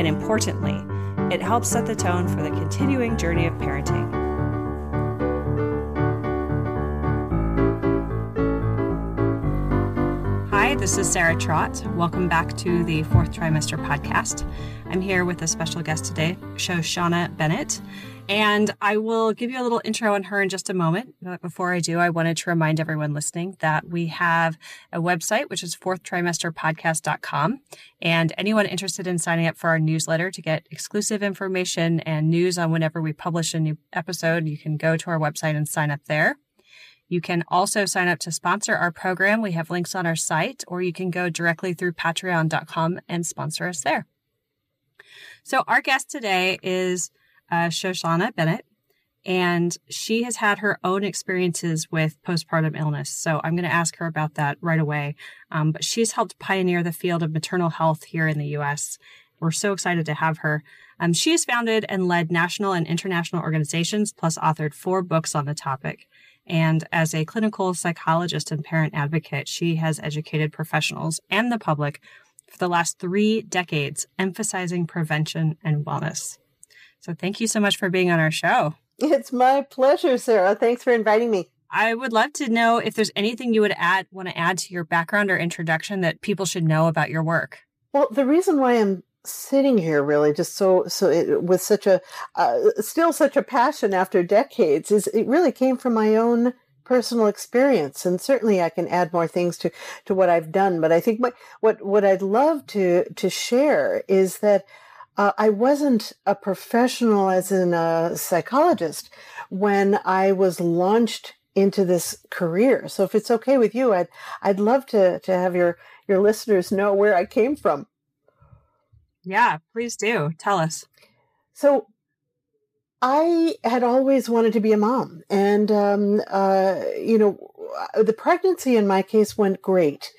And importantly, it helps set the tone for the continuing journey of parenting. Hi, this is Sarah Trott. Welcome back to the Fourth Trimester Podcast. I'm here with a special guest today, Shoshana Bennett. And I will give you a little intro on her in just a moment. But before I do, I wanted to remind everyone listening that we have a website, which is fourthtrimesterpodcast.com. And anyone interested in signing up for our newsletter to get exclusive information and news on whenever we publish a new episode, you can go to our website and sign up there. You can also sign up to sponsor our program. We have links on our site, or you can go directly through patreon.com and sponsor us there. So, our guest today is uh, Shoshana Bennett, and she has had her own experiences with postpartum illness. So I'm going to ask her about that right away. Um, but she's helped pioneer the field of maternal health here in the U.S. We're so excited to have her. Um, she has founded and led national and international organizations, plus authored four books on the topic. And as a clinical psychologist and parent advocate, she has educated professionals and the public for the last three decades, emphasizing prevention and wellness. So thank you so much for being on our show. It's my pleasure, Sarah. Thanks for inviting me. I would love to know if there's anything you would add, want to add to your background or introduction that people should know about your work. Well, the reason why I'm sitting here really just so so it, with such a uh, still such a passion after decades is it really came from my own personal experience and certainly I can add more things to to what I've done but I think my, what what I'd love to to share is that uh, I wasn't a professional as in a psychologist when I was launched into this career. So if it's okay with you, I'd I'd love to to have your your listeners know where I came from. Yeah, please do. Tell us. So I had always wanted to be a mom, and um, uh, you know, the pregnancy in my case went great.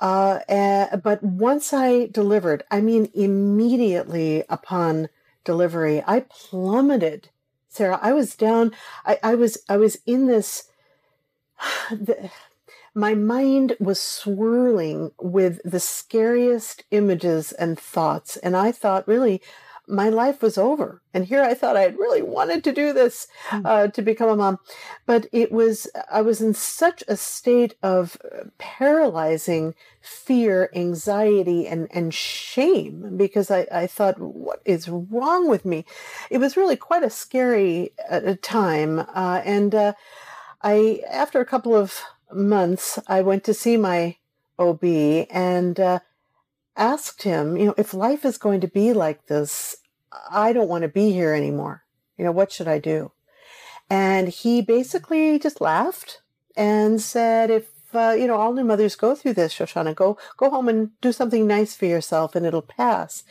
Uh, uh, but once I delivered, I mean, immediately upon delivery, I plummeted. Sarah, I was down. I, I was, I was in this. The, my mind was swirling with the scariest images and thoughts. And I thought, really, my life was over. And here I thought I had really wanted to do this, hmm. uh, to become a mom. But it was, I was in such a state of paralyzing fear, anxiety, and, and shame because I, I thought, what is wrong with me? It was really quite a scary uh, time. Uh, and, uh, I, after a couple of months, I went to see my OB and, uh, asked him, you know, if life is going to be like this, I don't want to be here anymore. You know, what should I do? And he basically just laughed and said, if, uh, you know, all new mothers go through this, Shoshana, go, go home and do something nice for yourself and it'll pass.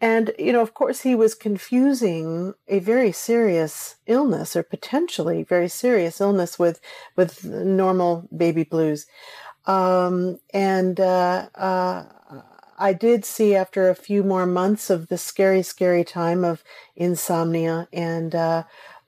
And, you know, of course, he was confusing a very serious illness or potentially very serious illness with, with normal baby blues. Um, and, uh, uh, I did see after a few more months of the scary, scary time of insomnia and uh,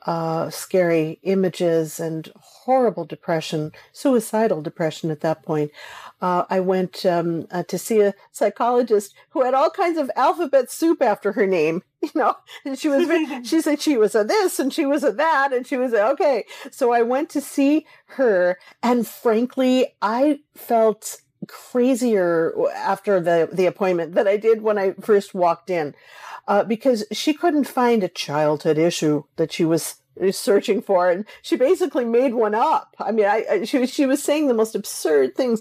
uh, scary images and horrible depression, suicidal depression at that point. Uh, I went um, uh, to see a psychologist who had all kinds of alphabet soup after her name, you know, and she was, she said she was a this and she was a that and she was a, okay. So I went to see her and frankly, I felt crazier after the, the appointment than I did when I first walked in. Uh, because she couldn't find a childhood issue that she was searching for, and she basically made one up. I mean, I, I she was she was saying the most absurd things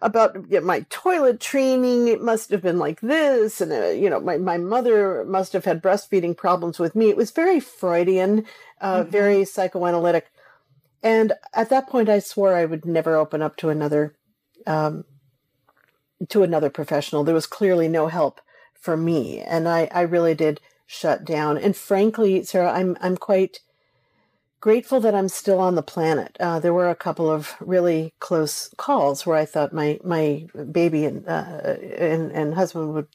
about you know, my toilet training. It must have been like this, and uh, you know, my my mother must have had breastfeeding problems with me. It was very Freudian, uh, mm-hmm. very psychoanalytic, and at that point, I swore I would never open up to another um, to another professional. There was clearly no help for me. And I, I really did shut down. And frankly, Sarah, I'm, I'm quite grateful that I'm still on the planet. Uh, there were a couple of really close calls where I thought my, my baby and, uh, and, and husband would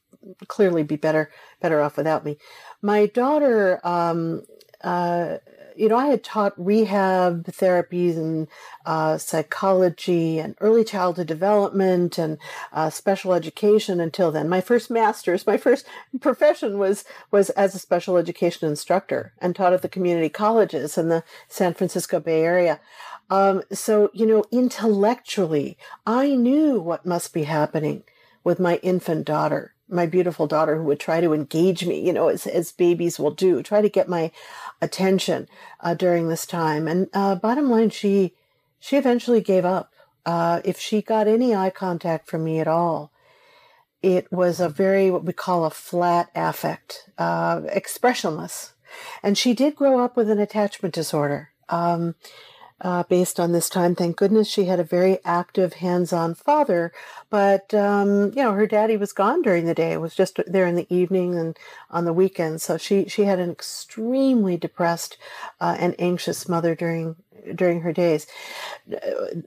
clearly be better, better off without me. My daughter, um, uh, you know, I had taught rehab therapies and uh, psychology and early childhood development and uh, special education until then. My first master's, my first profession was was as a special education instructor and taught at the community colleges in the San Francisco Bay Area. Um, so, you know, intellectually, I knew what must be happening with my infant daughter my beautiful daughter who would try to engage me, you know, as, as babies will do, try to get my attention uh, during this time. And uh, bottom line, she she eventually gave up. Uh, if she got any eye contact from me at all, it was a very what we call a flat affect, uh, expressionless. And she did grow up with an attachment disorder. Um, uh, based on this time. Thank goodness she had a very active, hands-on father. But um, you know, her daddy was gone during the day. It was just there in the evening and on the weekends. So she she had an extremely depressed uh, and anxious mother during during her days.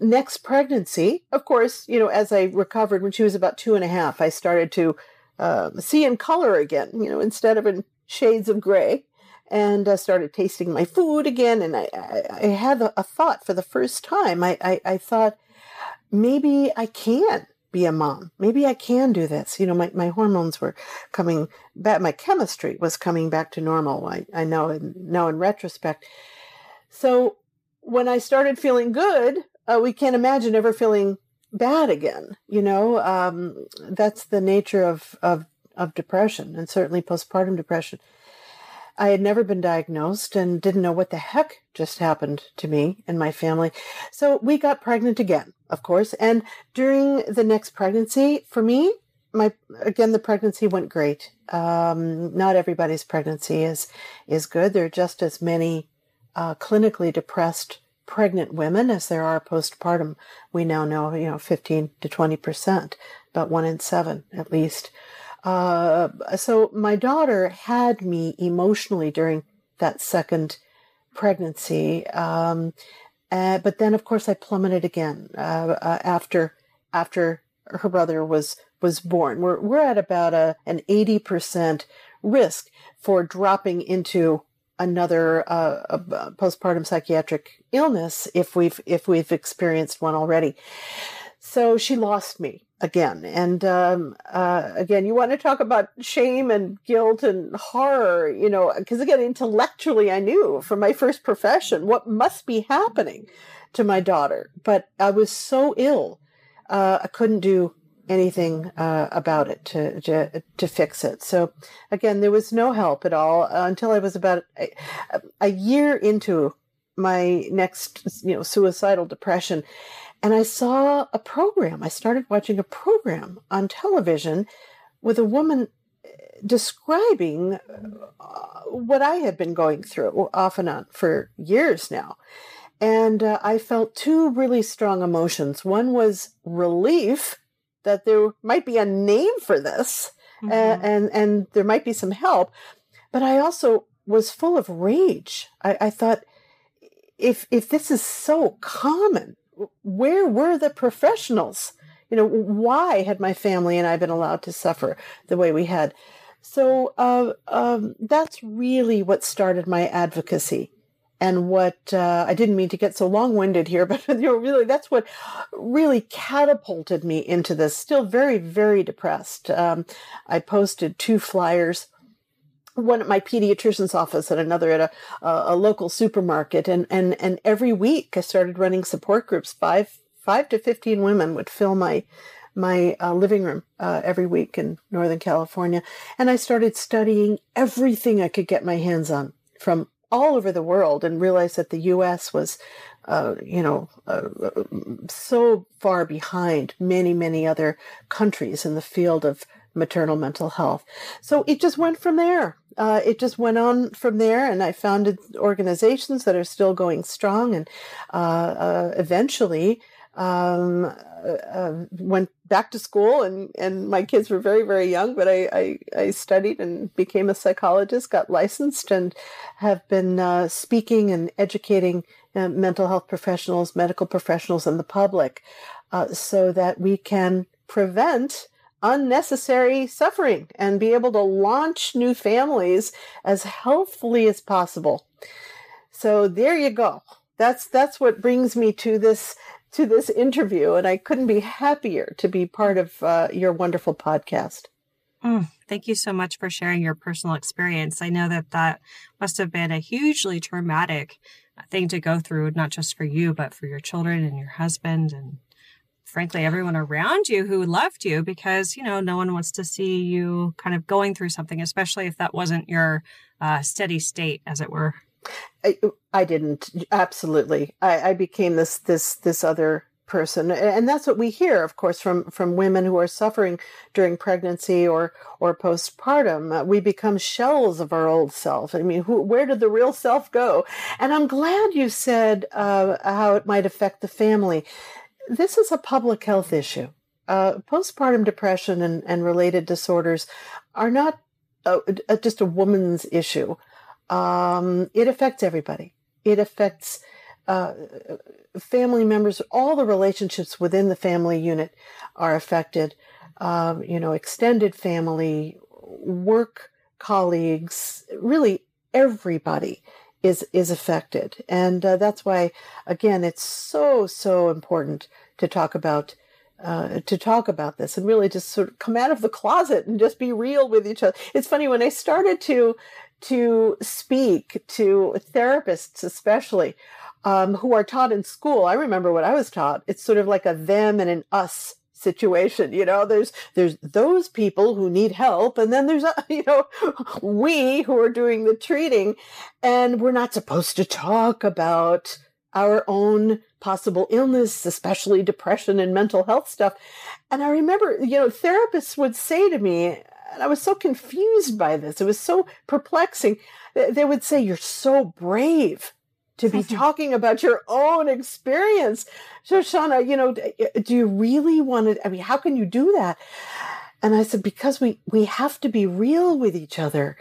Next pregnancy, of course, you know, as I recovered when she was about two and a half, I started to uh, see in color again. You know, instead of in shades of gray and uh, started tasting my food again. And I, I, I had a, a, thought for the first time. I, I, I, thought maybe I can be a mom. Maybe I can do this. You know, my, my hormones were coming back. My chemistry was coming back to normal. I, I know in, now in retrospect. So when I started feeling good, uh, we can't imagine ever feeling bad again. You know, um, that's the nature of, of, of depression and certainly postpartum depression. I had never been diagnosed and didn't know what the heck just happened to me and my family. So we got pregnant again, of course. And during the next pregnancy, for me, my again the pregnancy went great. Um, not everybody's pregnancy is is good. There are just as many uh, clinically depressed pregnant women as there are postpartum. We now know, you know, fifteen to twenty percent, about one in seven at least. Uh, so my daughter had me emotionally during that second pregnancy. Um, uh, but then, of course, I plummeted again uh, uh, after after her brother was was born. We're we're at about a an eighty percent risk for dropping into another uh, postpartum psychiatric illness if we've if we've experienced one already. So she lost me again. And um, uh, again, you want to talk about shame and guilt and horror, you know, because again, intellectually, I knew from my first profession what must be happening to my daughter. But I was so ill, uh, I couldn't do anything uh, about it to, to, to fix it. So again, there was no help at all until I was about a, a year into my next, you know, suicidal depression and I saw a program. I started watching a program on television with a woman eh, describing uh, what I had been going through off and on for years now. And uh, I felt two really strong emotions. One was relief that there might be a name for this mm-hmm. and, and, and there might be some help. But I also was full of rage. I, I thought, if if this is so common where were the professionals? You know, why had my family and I been allowed to suffer the way we had? So uh, um, that's really what started my advocacy, and what uh, I didn't mean to get so long-winded here, but you know, really, that's what really catapulted me into this. Still very, very depressed. Um, I posted two flyers one at my pediatrician's office and another at a, a, a local supermarket. And, and, and every week I started running support groups. Five, five to 15 women would fill my, my uh, living room uh, every week in Northern California. And I started studying everything I could get my hands on from all over the world and realized that the U.S. was, uh, you know, uh, so far behind many, many other countries in the field of maternal mental health. So it just went from there uh, it just went on from there, and I founded organizations that are still going strong. And uh, uh, eventually, um, uh, uh, went back to school and, and my kids were very, very young, but I, I, I studied and became a psychologist, got licensed, and have been uh, speaking and educating mental health professionals, medical professionals, and the public so that we can prevent unnecessary suffering and be able to launch new families as healthfully as possible. So there you go. That's that's what brings me to this to this interview, and I couldn't be happier to be part of uh, your wonderful podcast. Mm, thank you so much for sharing your personal experience. I know that that must have been a hugely traumatic thing to go through, not just for you, but for your children and your husband and frankly everyone around you who loved you because you know no one wants to see you kind of going through something especially if that wasn't your uh, steady state as it were. I, I didn't. Absolutely. I, I became this this this other person. And that's what we hear of course from from women who are suffering during pregnancy or or postpartum. Uh, we become shells of our old self. I mean who, where did the real self go? And i'm glad you said uh, how it might affect the family this is a public health issue uh, postpartum depression and, and related disorders are not uh, just a woman's issue um, it affects everybody. It affects uh, family members. All the relationships within the family unit are affected. Um, you know, extended family, work colleagues, really everybody is is affected, and uh, that's why, again, it's so so important to talk about uh, to talk about this and really just sort of come out of the closet and just be real with each other. It's funny when I started to to speak to therapists, especially um, who are taught in school. I remember what I was taught. It's sort of like a them and an us situation you know there's there's those people who need help and then there's you know we who are doing the treating and we're not supposed to talk about our own possible illness especially depression and mental health stuff and i remember you know therapists would say to me and I was so confused by this. It was so perplexing. They would say, You're so brave to be talking about your own experience. So, Shauna, you know, do you really want to? I mean, how can you do that? And I said, Because we, we have to be real with each other.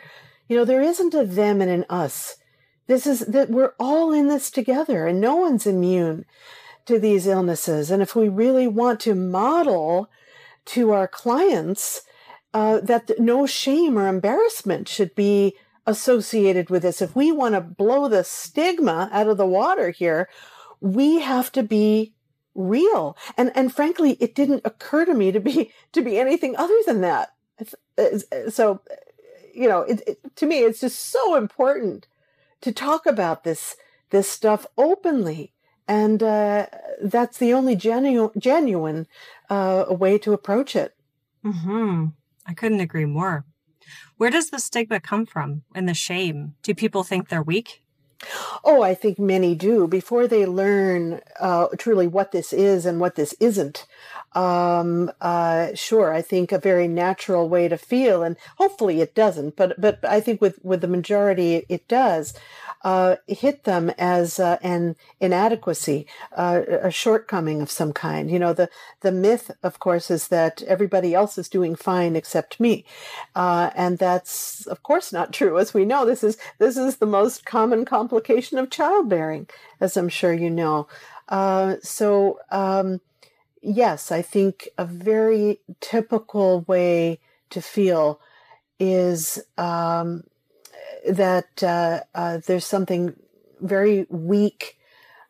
You know, there isn't a them and an us. This is that we're all in this together and no one's immune to these illnesses. And if we really want to model to our clients, uh, that no shame or embarrassment should be associated with this. If we want to blow the stigma out of the water here, we have to be real. And and frankly, it didn't occur to me to be to be anything other than that. So, you know, it, it, to me, it's just so important to talk about this this stuff openly, and uh, that's the only genuine genuine uh, way to approach it. Hmm. I couldn't agree more. Where does the stigma come from and the shame? Do people think they're weak? Oh, I think many do. Before they learn uh, truly what this is and what this isn't, um, uh, sure, I think a very natural way to feel, and hopefully it doesn't, but but I think with with the majority it does uh, hit them as uh, an inadequacy, uh, a shortcoming of some kind. You know, the the myth, of course, is that everybody else is doing fine except me, uh, and that's of course not true. As we know, this is this is the most common complication of childbearing, as I'm sure you know. Uh, so. Um, yes, I think a very typical way to feel is um, that uh, uh, there's something very weak.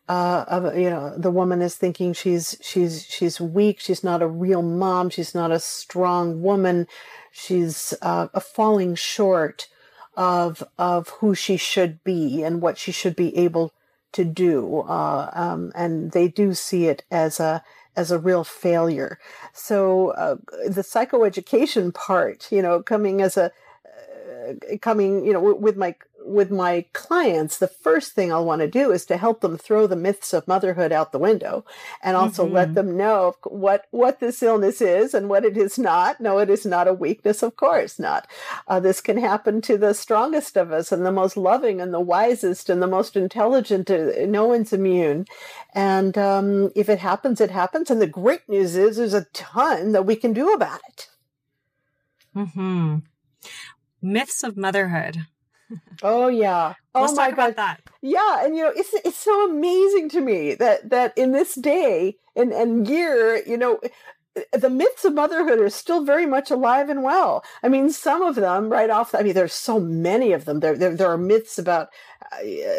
Uh, of you know, the woman is thinking she's she's she's weak. She's not a real mom. She's not a strong woman. She's uh, falling short of of who she should be and what she should be able to do. Uh, um, and they do see it as a as a real failure. So uh, the psychoeducation part, you know, coming as a coming, you know, with my with my clients, the first thing I'll want to do is to help them throw the myths of motherhood out the window and also mm-hmm. let them know what, what this illness is and what it is not. No, it is not a weakness. Of course not. Uh, this can happen to the strongest of us and the most loving and the wisest and the most intelligent. Uh, no one's immune. And um, if it happens, it happens. And the great news is there's a ton that we can do about it. Hmm. Myths of motherhood. Oh yeah. Oh Let's my god. That. Yeah, and you know, it's it's so amazing to me that that in this day and and year, you know, the myths of motherhood are still very much alive and well. I mean, some of them right off. I mean, there's so many of them. There, there, there are myths about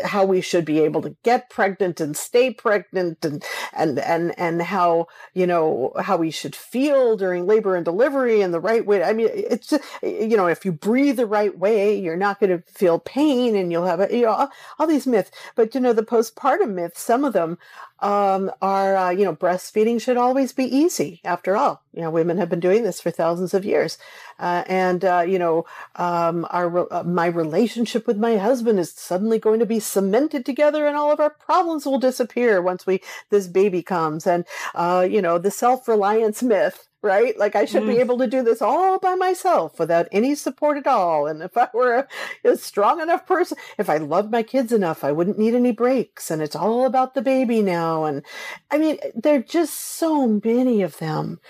how we should be able to get pregnant and stay pregnant, and and and and how you know how we should feel during labor and delivery and the right way. I mean, it's you know, if you breathe the right way, you're not going to feel pain, and you'll have a, you know all, all these myths. But you know, the postpartum myths, some of them um, are, uh, you know, breastfeeding should always be easy. After all, you know, women have been doing this for thousands of years. Uh, and, uh, you know, um, our, uh, my relationship with my husband is suddenly going to be cemented together and all of our problems will disappear once we, this baby comes. And, uh, you know, the self-reliance myth, right? Like I should mm. be able to do this all by myself without any support at all. And if I were a, a, strong enough person, if I loved my kids enough, I wouldn't need any breaks. And it's all about the baby now. And I mean, there are just so many of them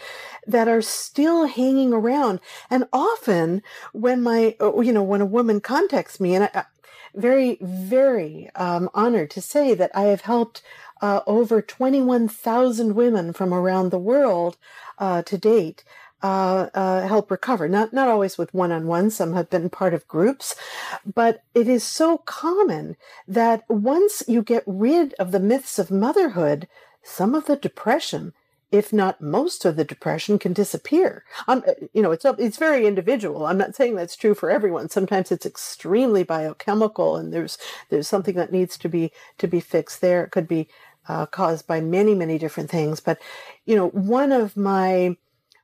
that are still hanging around. And often when my, uh, you know, when a woman contacts me and I, very, very um, honored to say that I have helped uh, over 21,000 women from around the world uh, to date uh, uh, help recover. Not not always with one on one. Some have been part of groups, but it is so common that once you get rid of the myths of motherhood, some of the depression, if not most of the depression, can disappear. Um, you know, it's it's very individual. I'm not saying that's true for everyone. Sometimes it's extremely biochemical, and there's there's something that needs to be to be fixed there. It could be uh, caused by many, many different things. But, you know, one of my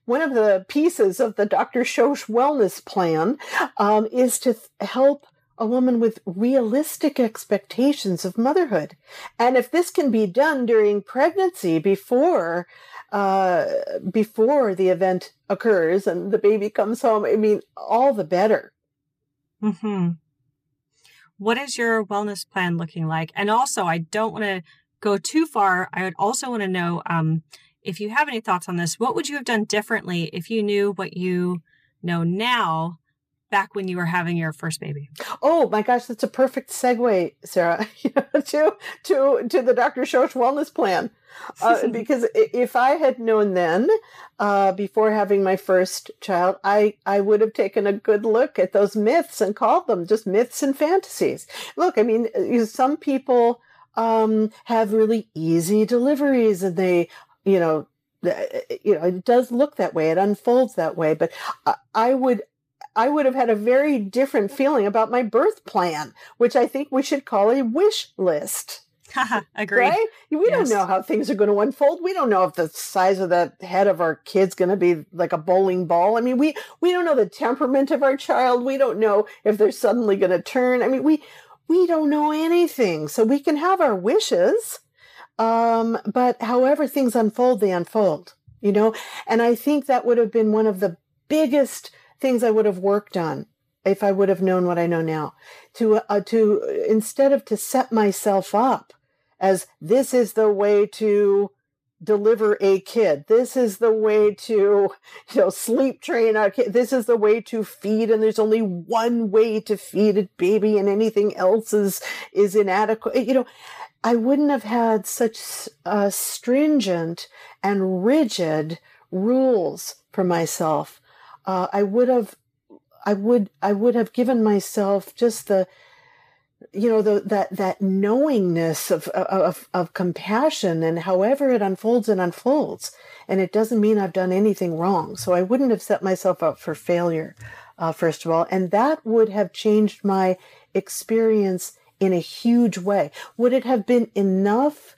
one of the pieces of the Dr. Shosh wellness plan um, is to th- help a woman with realistic expectations of motherhood. And if this can be done during pregnancy before uh, before the event occurs and the baby comes home, I mean, all the better. Hmm. What is your wellness plan looking like? And also, I don't want to go too far, I would also want to know um, if you have any thoughts on this. What would you have done differently if you knew what you know now back when you were having your first baby? Oh my gosh, that's a perfect segue, Sarah, to to to the Dr. Shosh Wellness Plan. Uh, because if I had known then, uh, before having my first child, I, I would have taken a good look at those myths and called them just myths and fantasies. Look, I mean, some people um, have really easy deliveries and they, you know, you know, it does look that way. It unfolds that way. But I would, I would have had a very different feeling about my birth plan, which I think we should call a wish list. Agreed. Right? We yes. don't know how things are going to unfold. We don't know if the size of the head of our kid's going to be like a bowling ball. I mean, we we don't know the temperament of our child. We don't know if they're suddenly going to turn. I mean, we we don't know anything. So we can have our wishes. Um, but however things unfold, they unfold, you know? And I think that would have been one of the biggest things I would have worked on if I would have known what I know now. To, uh, to, instead of to set myself up as this is the way to deliver a kid. This is the way to, you know, sleep train a kid. This is the way to feed. And there's only one way to feed a baby and anything else is, is inadequate. You know, I wouldn't have had such uh, stringent and rigid rules for myself. Uh, I would have, I would, I would have given myself just the, you know the, that that knowingness of, of of compassion and however it unfolds it unfolds. And it doesn't mean i've done anything wrong. So i wouldn't have set myself up for failure uh, first of all. And that would have changed my experience in a huge way. Would it have been enough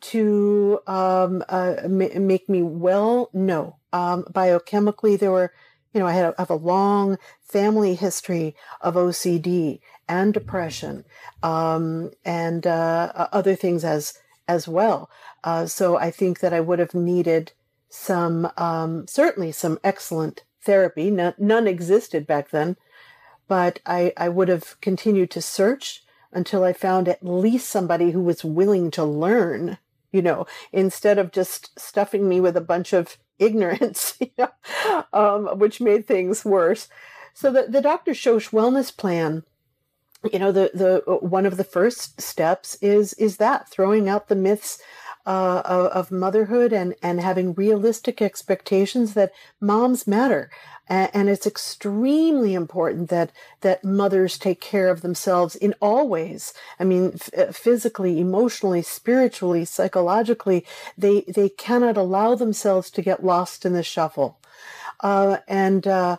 to um, uh, make me well? No. Um, biochemically there were You know, I have, have a long family history of OCD and depression, um, and uh, other things as as well. Uh, so I think that I would have needed some, um, certainly some excellent therapy. None, none existed back then, but I, I would have continued to search until I found at least somebody who was willing to learn, you know, instead of just stuffing me with a bunch of ignorance, you know, um, which made things worse. So the, the Dr. Shosh wellness plan, you know, the, the, one of the first steps is, is that throwing out the myths uh, of, motherhood and, and having realistic expectations that moms matter. And, it's extremely important that, that mothers take care of themselves in all ways. I mean, f- uh, physically, emotionally, spiritually, psychologically, they, they cannot allow themselves to get lost in the shuffle. Uh, and, uh,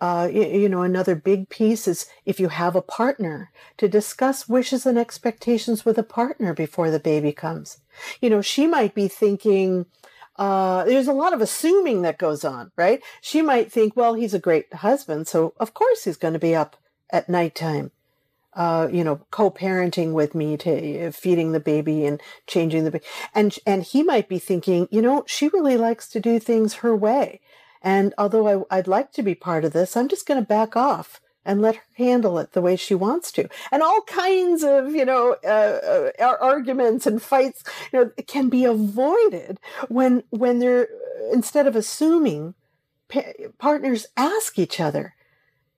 uh, you, know, another big piece is if you have a partner to discuss wishes and expectations with a partner before the baby comes. You know, she might be thinking, uh, there's a lot of assuming that goes on, right? She might think, well, he's a great husband, so of course he's going to be up at nighttime, uh, you know, co-parenting with me to uh, feeding the baby and changing the baby. And, and he might be thinking, you know, she really likes to do things her way. And although I, I'd like to be part of this, I'm just going to back off and let her handle it the way she wants to. And all kinds of, you know, uh, uh, arguments and fights, you know, can be avoided when when they're instead of assuming, pa- partners ask each other,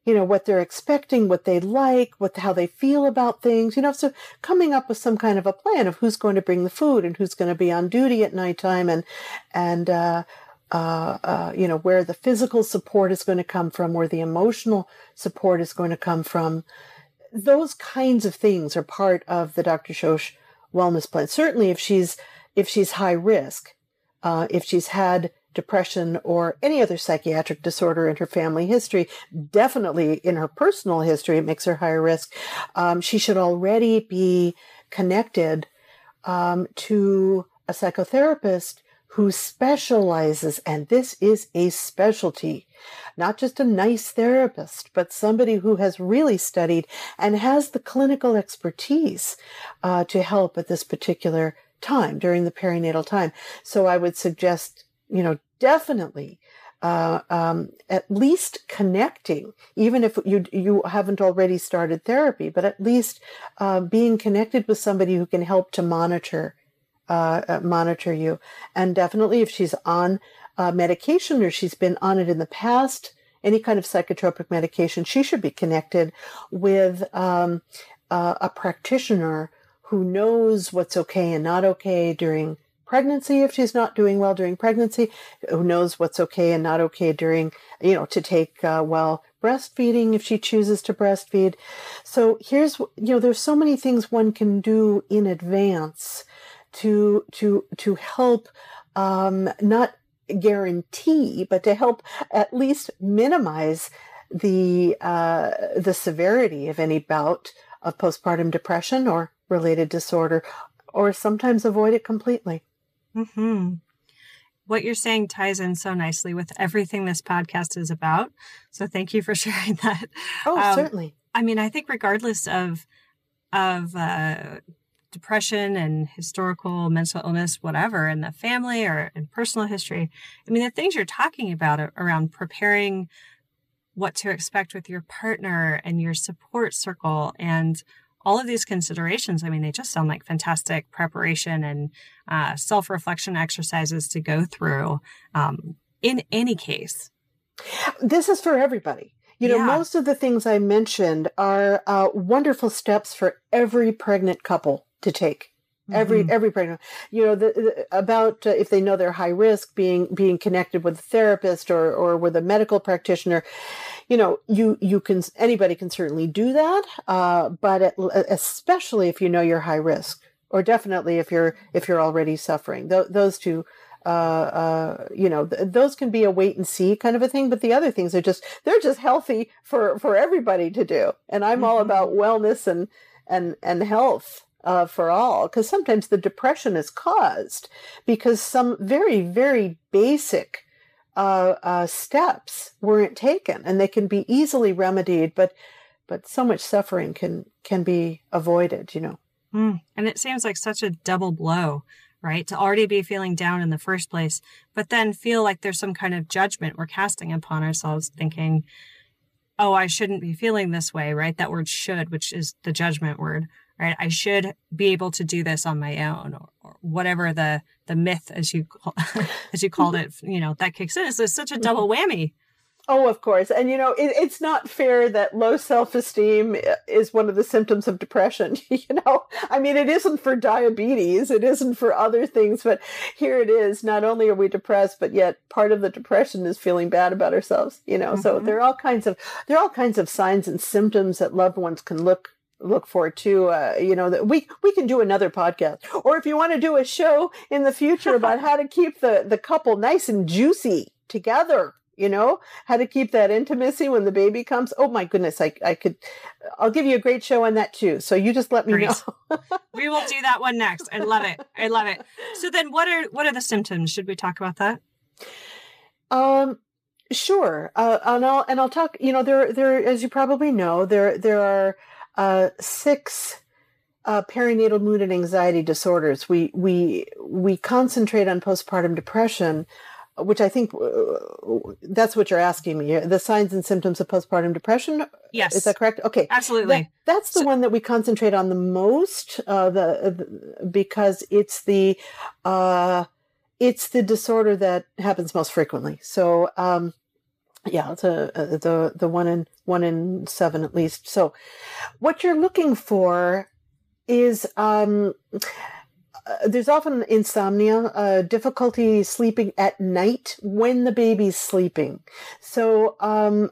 you know, what they're expecting, what they like, what how they feel about things, you know. So coming up with some kind of a plan of who's going to bring the food and who's going to be on duty at nighttime, and and uh, uh, uh, you know, where the physical support is going to come from, where the emotional support is going to come from. Those kinds of things are part of the Dr. Shosh wellness plan. Certainly, if she's if she's high risk, uh, if she's had depression or any other psychiatric disorder in her family history, definitely in her personal history, it makes her higher risk. Um, she should already be connected um, to a psychotherapist who specializes, and this is a specialty, not just a nice therapist, but somebody who has really studied and has the clinical expertise uh, to help at this particular time during the perinatal time. So I would suggest, you know, definitely uh, um, at least connecting, even if you you haven't already started therapy, but at least uh, being connected with somebody who can help to monitor uh, uh, monitor you. And definitely, if she's on uh, medication or she's been on it in the past, any kind of psychotropic medication, she should be connected with um, uh, a practitioner who knows what's okay and not okay during pregnancy if she's not doing well during pregnancy, who knows what's okay and not okay during, you know, to take uh, well breastfeeding if she chooses to breastfeed. So here's, you know, there's so many things one can do in advance to to to help um, not guarantee, but to help at least minimize the uh, the severity of any bout of postpartum depression or related disorder, or sometimes avoid it completely. Hmm. What you're saying ties in so nicely with everything this podcast is about. So thank you for sharing that. Oh, um, certainly. I mean, I think regardless of of uh, depression and historical mental illness, whatever, in the family or in personal history. I mean, the things you're talking about around preparing what to expect with your partner and your support circle and all of these considerations, I mean, they just sound like fantastic preparation and uh, self reflection exercises to go through um, in any case. This is for everybody. You know, yeah. most of the things I mentioned are uh, wonderful steps for every pregnant couple to take every mm-hmm. every pregnant you know the, the about uh, if they know they're high risk being being connected with a therapist or or with a medical practitioner you know you you can anybody can certainly do that uh, but especially if you know you're high risk or definitely if you're if you're already suffering Th- those two uh, uh, you know, th- those can be a wait and see kind of a thing. But the other things are just they're just healthy for for everybody to do. And I'm mm-hmm. all about wellness and and and health uh, for all because sometimes the depression is caused because some very very basic uh, uh, steps weren't taken, and they can be easily remedied, but but so much suffering can can be avoided. You know. Mm. And it seems like such a double blow, right? To already be feeling down in the first place, but then feel like there's some kind of judgment we're casting upon ourselves, thinking, oh, I shouldn't be feeling this way, right? That word should, which is the judgment word, right? I should be able to do this on my own or, or whatever the, the myth, as you, call, as you called it, you know, that kicks in. It's, it's such a double whammy. Oh, of course. And, you know, it, it's not fair that low self esteem is one of the symptoms of depression. you know, I mean, it isn't for diabetes, it isn't for other things, but here it is. Not only are we depressed, but yet part of the depression is feeling bad about ourselves, you know. Mm-hmm. So there are all kinds of, there are all kinds of signs and symptoms that loved ones can look look for too uh, you know that we we can do another podcast. Or if you want to do a show in the future about how to keep the the couple nice and juicy together you know how to keep that intimacy when the baby comes. Oh my goodness i, I could i'll give you a great show on that too. So you just let me Great. know. We will do that one next. I love it. I love it. So then what are what are the symptoms? Should we talk about that? Um sure. Uh, and i'll and i'll talk you know there there as you probably know there there are uh six uh, perinatal mood and anxiety disorders. We we we concentrate on postpartum depression, which I think uh, that's what you're asking me. The signs and symptoms of postpartum depression. Yes, is that correct? Okay, absolutely. That, that's the so, one that we concentrate on the most, uh, the, the, because it's the uh, it's the disorder that happens most frequently. So, um, yeah, it's a, a, the the one in one in seven at least. So, what you're looking for is um, uh, there's often insomnia, uh, difficulty sleeping at night when the baby's sleeping. So um,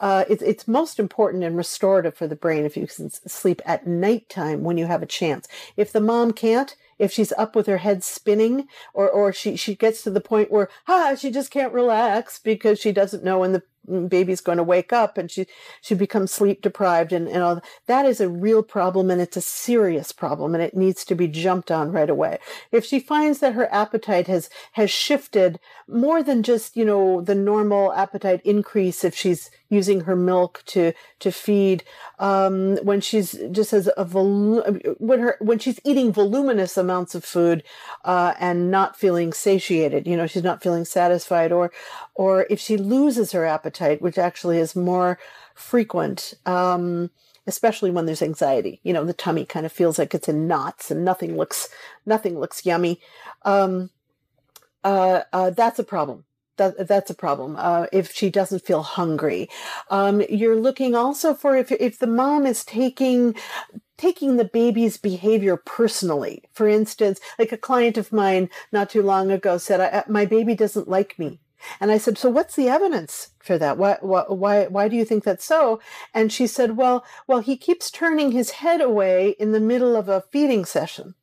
uh, it, it's most important and restorative for the brain if you can sleep at nighttime when you have a chance. If the mom can't, if she's up with her head spinning or, or she, she gets to the point where, ah, she just can't relax because she doesn't know when the baby's going to wake up and she she becomes sleep deprived and, and all that is a real problem and it's a serious problem and it needs to be jumped on right away. If she finds that her appetite has has shifted more than just you know the normal appetite increase if she's using her milk to to feed um, when she's just as a vol- when her when she's eating voluminous amounts of food uh, and not feeling satiated you know she's not feeling satisfied or or if she loses her appetite which actually is more frequent um, especially when there's anxiety you know the tummy kind of feels like it's in knots and nothing looks nothing looks yummy um, uh, uh, that's a problem that, that's a problem. Uh, if she doesn't feel hungry, um, you're looking also for if if the mom is taking taking the baby's behavior personally. For instance, like a client of mine not too long ago said, "My baby doesn't like me." And I said, so what's the evidence for that? Why, why, why do you think that's so? And she said, well, well, he keeps turning his head away in the middle of a feeding session.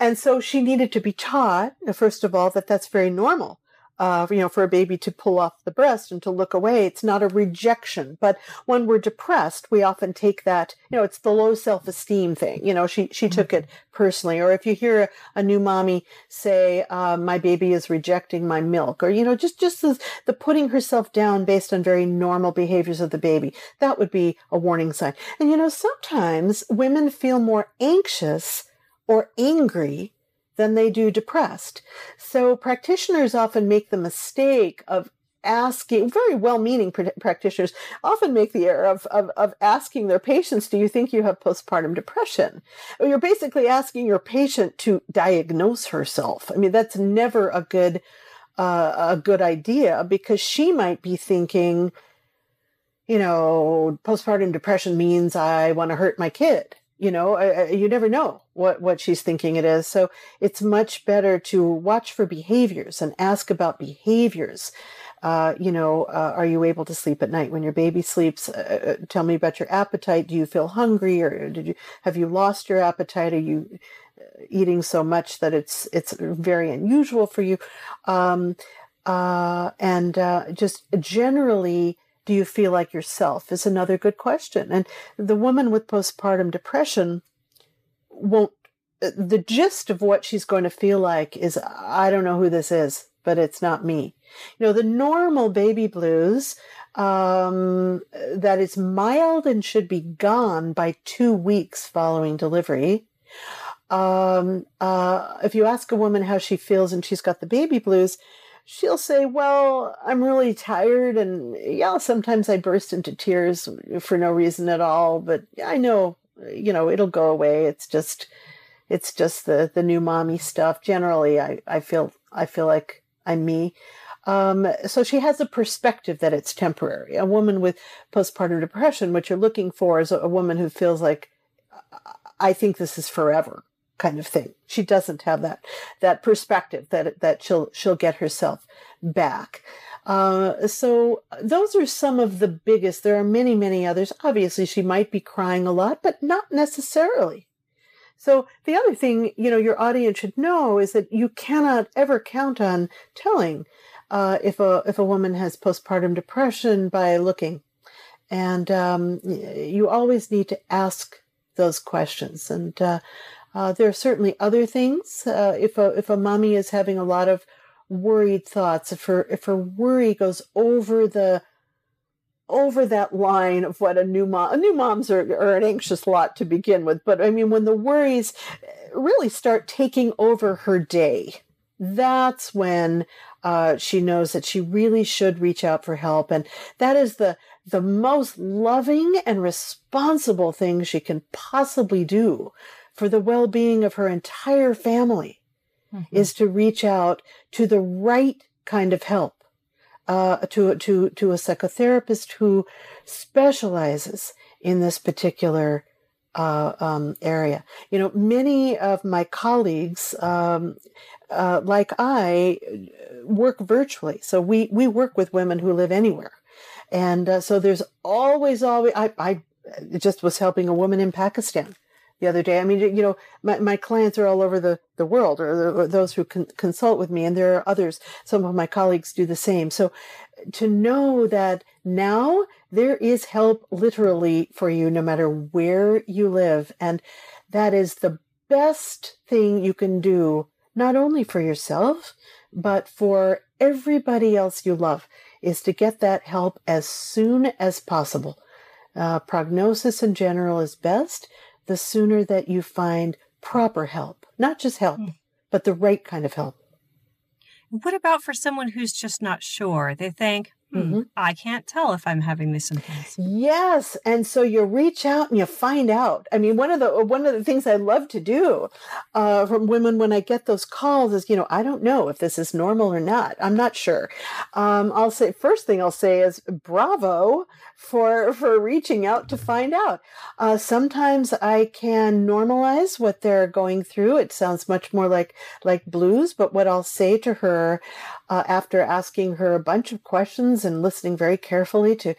And so she needed to be taught, uh, first of all, that that's very normal uh, you know, for a baby to pull off the breast and to look away. It's not a rejection. But when we're depressed, we often take that, you know, it's the low self-esteem thing. You know, she, she mm-hmm. took it personally. Or if you hear a, a new mommy say, uh, my baby is rejecting my milk, or, you know, just, just the, the putting herself down based on very normal behaviors of the baby, that would be a warning sign. And, you know, sometimes women feel more anxious or angry than they do depressed. So practitioners often make the mistake of asking very well-meaning pr- practitioners often make the error of, of, of, asking their patients do you think you have postpartum depression? You're basically asking your patient to diagnose herself. I mean that's never a good uh, a good idea because she might be thinking you know postpartum depression means i want to hurt my kid you know I, you never know what what she's thinking it is. So it's much better to watch for behaviors and ask about behaviors. Uh, you know uh, are you able to sleep at night when your baby sleeps? Uh, uh tell me about your appetite. Do you feel hungry or did you have you lost your appetite? Are you uh, eating so much that it's it's very unusual for you? Um, uh, and just generally do you feel like yourself is another good question. And the woman with postpartum depression won't, the gist of what she's going to feel like is, I don't know who this is. but it's not me. You know, the normal baby blues, um, that is mild and should be gone by two weeks following delivery. Um, uh, if you ask a woman how she feels and she's got the baby blues, she'll say, Well, I'm really tired. And yeah, sometimes I burst into tears for no reason at all. But I know, you know, it'll go away. It's just, it's just the, the new mommy stuff. Generally, I, I feel, I feel like I'm me. Um, so she has a perspective that it's temporary. A woman with postpartum depression, what you're looking for is a, a woman who feels like, I think this is forever kind of thing. She doesn't have that, that perspective that, that she'll, she'll get herself back. Uh, so those are some of the biggest. There are many, many others. Obviously, she might be crying a lot, but not necessarily. So the other thing, you know, your audience should know is that you cannot ever count on telling uh, if a if a woman has postpartum depression by looking, and um, you always need to ask those questions. And uh, uh, there are certainly other things. Uh, if a if a mommy is having a lot of worried thoughts, if her if her worry goes over the over that line of what a new mom a new moms are, are an anxious lot to begin with but i mean when the worries really start taking over her day that's when uh, she knows that she really should reach out for help and that is the the most loving and responsible thing she can possibly do for the well-being of her entire family mm-hmm. is to reach out to the right kind of help uh, to to to a psychotherapist who specializes in this particular uh, um, area. You know, many of my colleagues, um, uh, like I, work virtually. So we we work with women who live anywhere, and uh, so there's always always I I just was helping a woman in Pakistan the other day. I mean, you know, my, my clients are all over the, the world or, or those who con- consult with me and there are others. Some of my colleagues do the same. So to know that now there is help literally for you no matter where you live. And that is the best thing you can do, not only for yourself, but for everybody else you love is to get that help as soon as possible. Uh, prognosis in general is best, the sooner that you find proper help, not just help, mm. but the right kind of help. What about for someone who's just not sure? They think, hmm, mm-hmm. I can't tell if I'm having these symptoms. Yes, and so you reach out and you find out. I mean, one of the one of the things I love to do uh, from women when I get those calls is, you know, I don't know if this is normal or not. I'm not sure. Um, I'll say first thing I'll say is bravo for for reaching out to find out. Uh, sometimes I can normalize what they're going through. It sounds much more like like blues, but what I'll say to her uh, after asking her a bunch of questions and listening very carefully to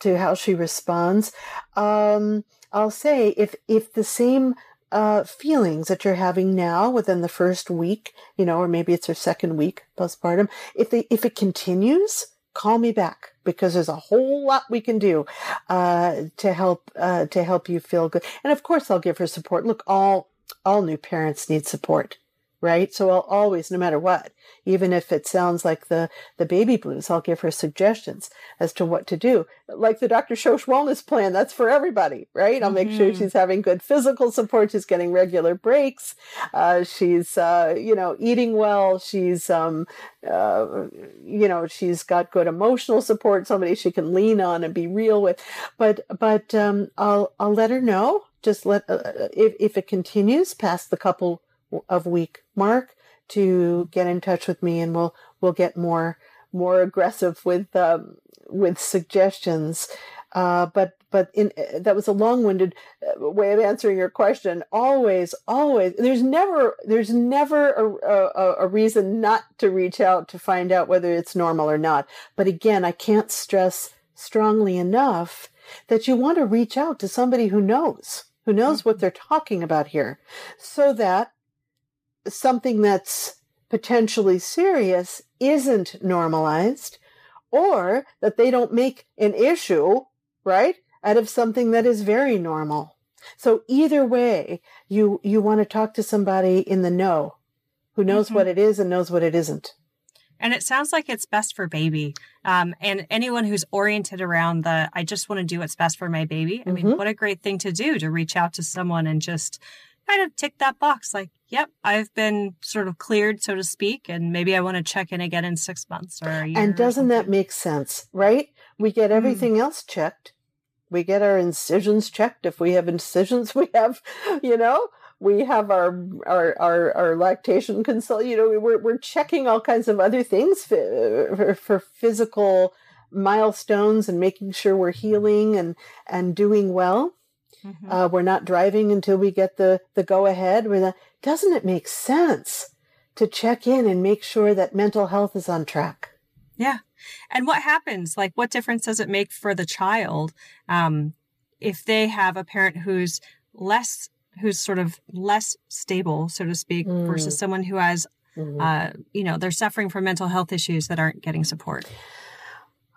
to how she responds, um, I'll say if if the same uh, feelings that you're having now within the first week, you know, or maybe it's her second week postpartum, if they if it continues, call me back because there's a whole lot we can do uh, to help uh, to help you feel good. And of course, I'll give her support. Look, all all new parents need support right? So I'll always, no matter what, even if it sounds like the, the baby blues, I'll give her suggestions as to what to do. Like the Dr. Shosh wellness plan, that's for everybody, right? I'll make mm-hmm. sure she's having good physical support. She's getting regular breaks. Uh, she's, uh, you know, eating well. She's, um, uh, you know, she's got good emotional support, somebody she can lean on and be real with. But, but, um, I'll, I'll let her know. Just let, uh, uh, if, if it continues past the couple of week mark to get in touch with me and we'll we'll get more more aggressive with um, with suggestions uh, but but in, that was a long-winded uh, way of answering your question. Always, always, there's never there's never a, a, a, reason not to reach out to find out whether it's normal or not. But again, I can't stress strongly enough that you want to reach out to somebody who knows, who knows what mm-hmm. they're talking about here, so that something that's potentially serious isn't normalized or that they don't make an issue, right, out of something that is very normal. So either way, you, you want to talk to somebody in the know who knows mm-hmm. what it is and knows what it isn't. And it sounds like it's best for baby. Um, and anyone who's oriented around the, I just want to do what's best for my baby. I mean, Mhm. what a great thing to do to reach out to someone and just kind of tick that box like, yep, I've been sort of cleared, so to speak. And maybe I want to check in again in six months or a year. And doesn't that make sense, right? We get Mm. everything else checked. We get our incisions checked. If we have incisions, we have, you know, we have our our our, our lactation consult. You know, we're we're checking all kinds of other things for, for, for physical milestones and making sure we're healing and and doing well. Mhm. Uh, we're not driving until we get the the go ahead. We're not, doesn't it make sense to check in and make sure that mental health is on track? Yeah. And what happens? Like, what difference does it make for the child um, if they have a parent who's less, who's sort of less stable, so to speak, Mm. versus someone who has, Mhm. uh, you know, they're suffering from mental health issues that aren't getting support?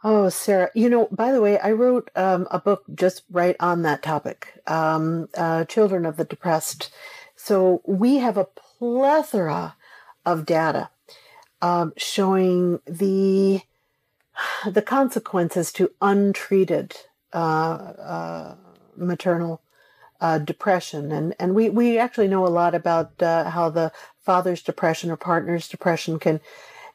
Oh, Sarah, you know, by the way, I wrote um, a book just right on that topic um, uh, Children of the Depressed. So we have a plethora of data um, showing the the consequences to untreated uh, uh, maternal uh, depression, and and we we actually know a lot about uh, how the father's depression or partner's depression can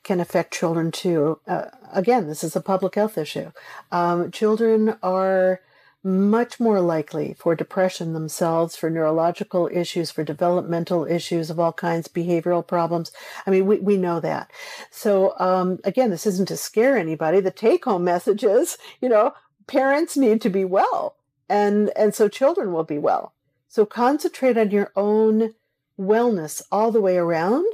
can affect children too. Uh, again, this is a public health issue. Um, children are much more likely for depression themselves, for neurological issues, for developmental issues of all kinds, behavioral problems. I mean, we, we know that. So, um, again, this isn't to scare anybody. The take home message is, you know, parents need to be well and, and so children will be well. So concentrate on your own wellness all the way around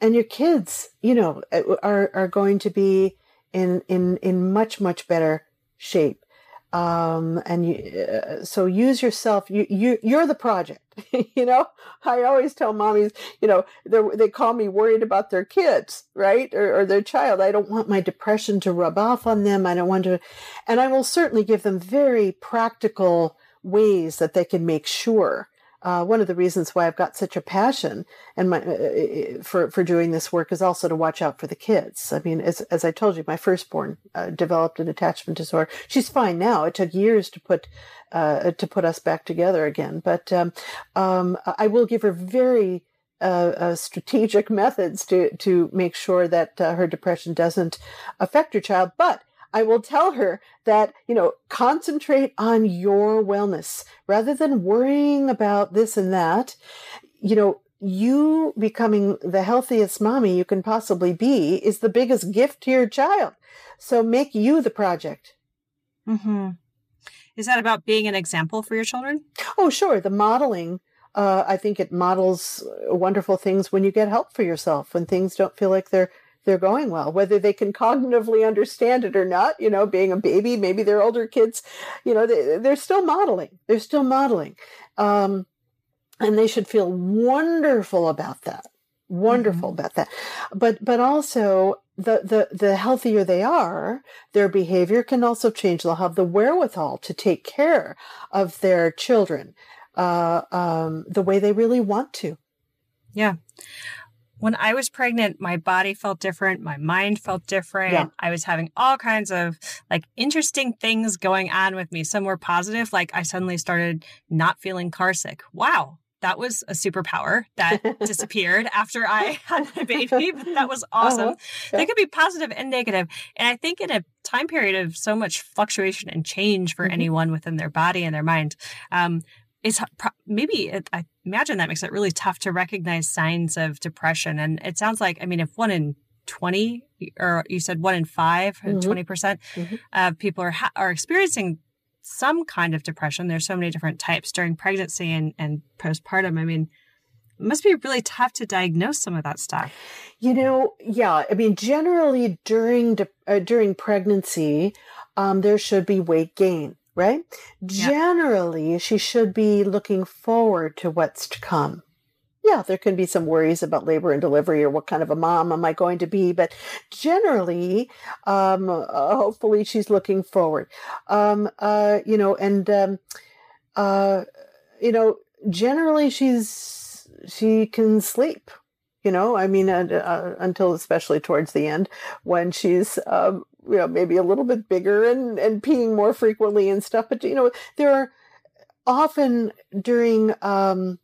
and your kids, you know, are, are going to be in, in, in much, much better shape um and you uh, so use yourself you you you're the project you know? I always tell mommies you know they call me worried about their kids right? Or, or their child. I don't want my depression to rub off on them. I don't want to and i will certainly give them very practical ways that they can make sure uh, one of the reasons why I've got such a passion and my uh, for for doing this work is also to watch out for the kids. I mean, as as I told you, my firstborn uh, developed an attachment disorder. She's fine now. It took years to put uh, to put us back together again, but um, um, I will give her very uh, uh, strategic methods to to make sure that uh, her depression doesn't affect her child. But I will tell her that, you know, concentrate on your wellness rather than worrying about this and that. You know, you becoming the healthiest mommy you can possibly be is the biggest gift to your child. So make you the project. Mm-hmm. Is that about being an example for your children? Oh, sure. The modeling, uh, I think it models wonderful things when you get help for yourself, when things don't feel like they're they're going well, whether they can cognitively understand it or not, you know, being a baby, maybe they're older kids, you know, they, they're still modeling. They're still modeling. Um, and they should feel wonderful about that. Wonderful Mm-hmm. about that. But, but also the, the, the healthier they are, their behavior can also change. They'll have the wherewithal to take care of their children, uh, um, the way they really want to. Yeah. When I was pregnant, my body felt different. My mind felt different. Yeah. I was having all kinds of like interesting things going on with me. Some were positive. Like I suddenly started not feeling car sick. Wow. That was a superpower that disappeared after I had my baby, but that was awesome. Uh-huh. Yeah. They could be positive and negative. And I think in a time period of so much fluctuation and change for Mhm. anyone within their body and their mind, um, it's maybe it, I imagine that makes it really tough to recognize signs of depression. And it sounds like, I mean, if one in 20 or you said one in 5 Mhm. 20% Mhm. of people are, ha- are experiencing some kind of depression. There's so many different types during pregnancy and, and postpartum. I mean, it must be really tough to diagnose some of that stuff. You know, yeah. I mean, generally during de- uh, during pregnancy, um, there should be weight gain, right? Yeah. Generally, she should be looking forward to what's to come. Yeah, there can be some worries about labor and delivery or what kind of a mom am I going to be, but generally, um, uh, hopefully, she's looking forward. Um, uh, you know, and um, uh, you know, generally, she's she can sleep You know, I mean, uh, uh, until especially towards the end when she's, um, you know, maybe a little bit bigger and, and peeing more frequently and stuff. But, you know, there are often during, um,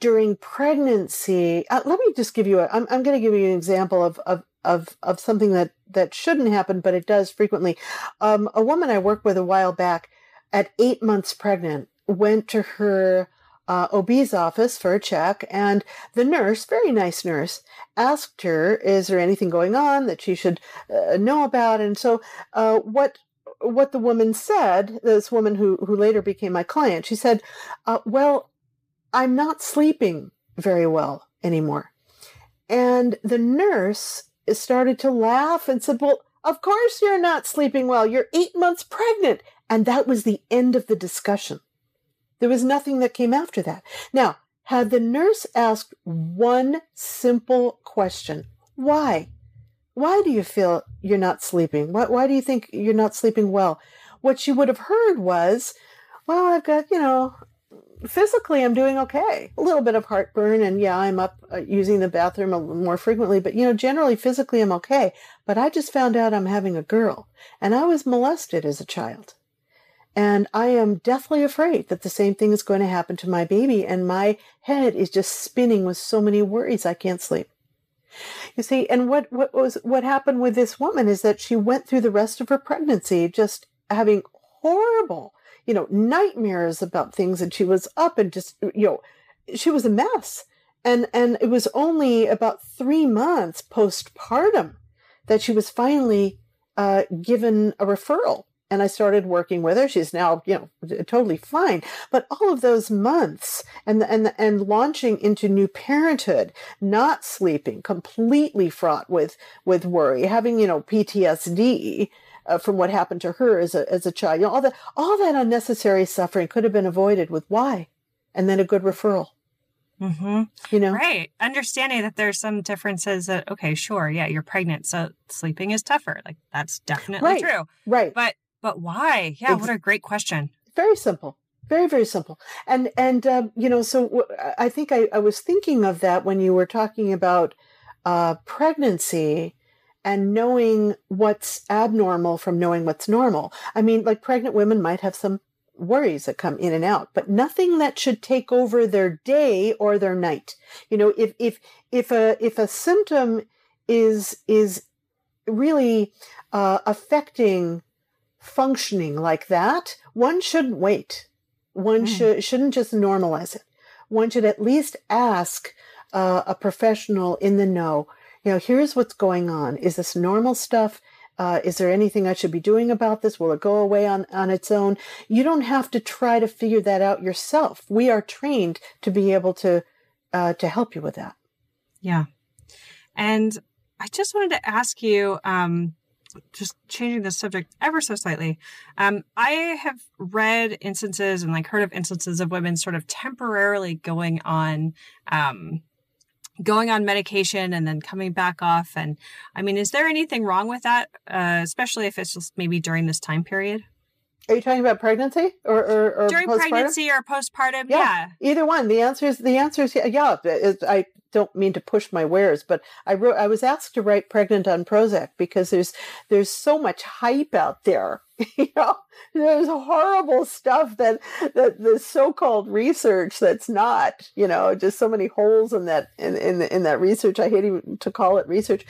during pregnancy, uh, let me just give you a, I'm, I'm going to give you an example of, of, of, of something that, that shouldn't happen, but it does frequently. Um, a woman I worked with a while back at eight months pregnant went to her uh, OB's office for a check, and the nurse, very nice nurse, asked her, "Is there anything going on that she should uh, know about?" And so, uh, what what the woman said, this woman who who later became my client, she said, uh, "Well, I'm not sleeping very well anymore," and the nurse started to laugh and said, "Well." Of course, you're not sleeping well. You're eight months pregnant. And that was the end of the discussion. There was nothing that came after that. Now, had the nurse asked one simple question, why? Why do you feel you're not sleeping? Why, why do you think you're not sleeping well? What she would have heard was, well, I've got, you know, physically I'm doing okay. A little bit of heartburn and yeah, I'm up uh, using the bathroom more frequently, but you know, generally physically I'm okay. But I just found out I'm having a girl and I was molested as a child. And I am deathly afraid that the same thing is going to happen to my baby. And my head is just spinning with so many worries I can't sleep. You see, and what, what was, what happened with this woman is that she went through the rest of her pregnancy just having horrible, you know, nightmares about things. And she was up and just, you know, she was a mess. And, and it was only about three months postpartum that she was finally uh, given a referral and I started working with her. She's now, you know, totally fine. But all of those months and and and launching into new parenthood, not sleeping, completely fraught with with worry, having you know PTSD. Uh, from what happened to her as a as a child, you know, all that all that unnecessary suffering could have been avoided with why, and then a good referral. Mm-hmm. You know, right? Understanding that there's some differences. That okay, sure, yeah, you're pregnant, so sleeping is tougher. Like that's definitely right. true. Right. But but why? Yeah, what a great question. Very simple. Very, very simple. And, and, um, you know, so I think I, I was thinking of that when you were talking about uh, pregnancy and knowing what's abnormal from knowing what's normal. I mean, like pregnant women might have some worries that come in and out, but nothing that should take over their day or their night. You know, if, if, if a, if a symptom is, is really uh, affecting functioning like that, one shouldn't wait. One mm. should, shouldn't just normalize it. One should at least ask uh, a professional in the know, you know, here's what's going on. Is this normal stuff? Uh, is there anything I should be doing about this? Will it go away on, on its own? You don't have to try to figure that out yourself. We are trained to be able to, uh, to help you with that. Yeah. And I just wanted to ask you, um, just changing the subject ever so slightly. Um, I have read instances and like heard of instances of women sort of temporarily going on, um, going on medication and then coming back off. And I mean, is there anything wrong with that? Uh, especially if it's just maybe during this time period? Are you talking about pregnancy or, or, or during pregnancy or postpartum? Yeah. yeah. either one. The answer is the answer is yeah. yeah. I don't mean to push my wares, but I wrote, I was asked to write pregnant on Prozac because there's, there's so much hype out there. you know, there's horrible stuff that, that the so-called research that's not, you know, just so many holes in that, in, in, in that research. I hate even to call it research.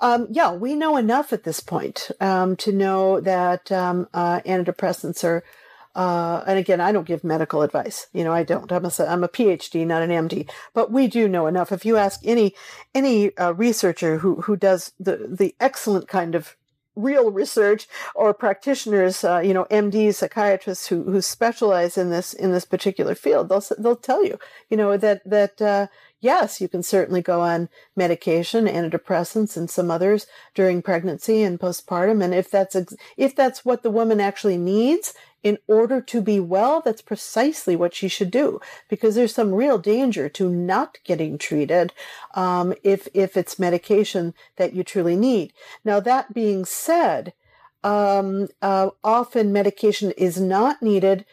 Um, yeah, we know enough at this point, um, to know that, um, uh, antidepressants are, uh, and again, I don't give medical advice. You know, I don't. I'm a, I'm a PhD, not an MD. But we do know enough. If you ask any any uh, researcher who who does the the excellent kind of real research or practitioners, uh, you know, MDs, psychiatrists who who specialize in this in this particular field, they'll they'll tell you, you know, that that uh, yes, you can certainly go on medication, antidepressants, and some others during pregnancy and postpartum, and if that's ex- if that's what the woman actually needs, in order to be well, that's precisely what she should do because there's some real danger to not getting treated um, if if it's medication that you truly need. Now that being said, um, uh, often medication is not needed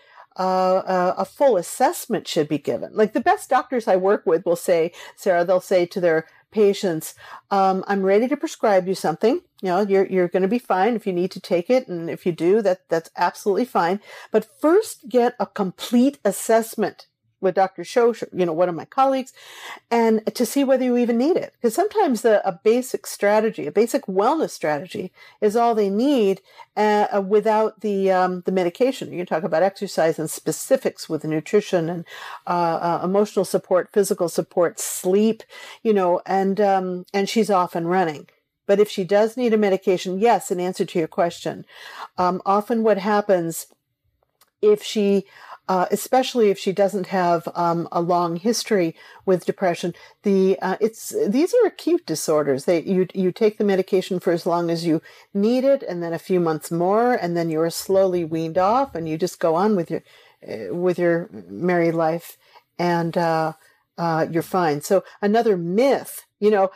uh, a full assessment should be given. Like the best doctors I work with will say, Sarah, they'll say to their patients, um, I'm ready to prescribe you something. You know, you're, you're going to be fine if you need to take it. And if you do, that, that's absolutely fine. But first get a complete assessment with Dr. Shosh, you know, one of my colleagues, and to see whether you even need it. Because sometimes the, a basic strategy, a basic wellness strategy, is all they need uh, uh, without the um, the medication. You can talk about exercise and specifics with nutrition and uh, uh, emotional support, physical support, sleep, you know, and um, and she's off and running. But if she does need a medication, yes, in answer to your question, um, often what happens if she uh, especially if she doesn't have um, a long history with depression. The uh, it's these are acute disorders. They you you take the medication for as long as you need it, and then a few months more, and then you are slowly weaned off, and you just go on with your uh, with your merry life, and uh, uh, you're fine. So another myth, you know,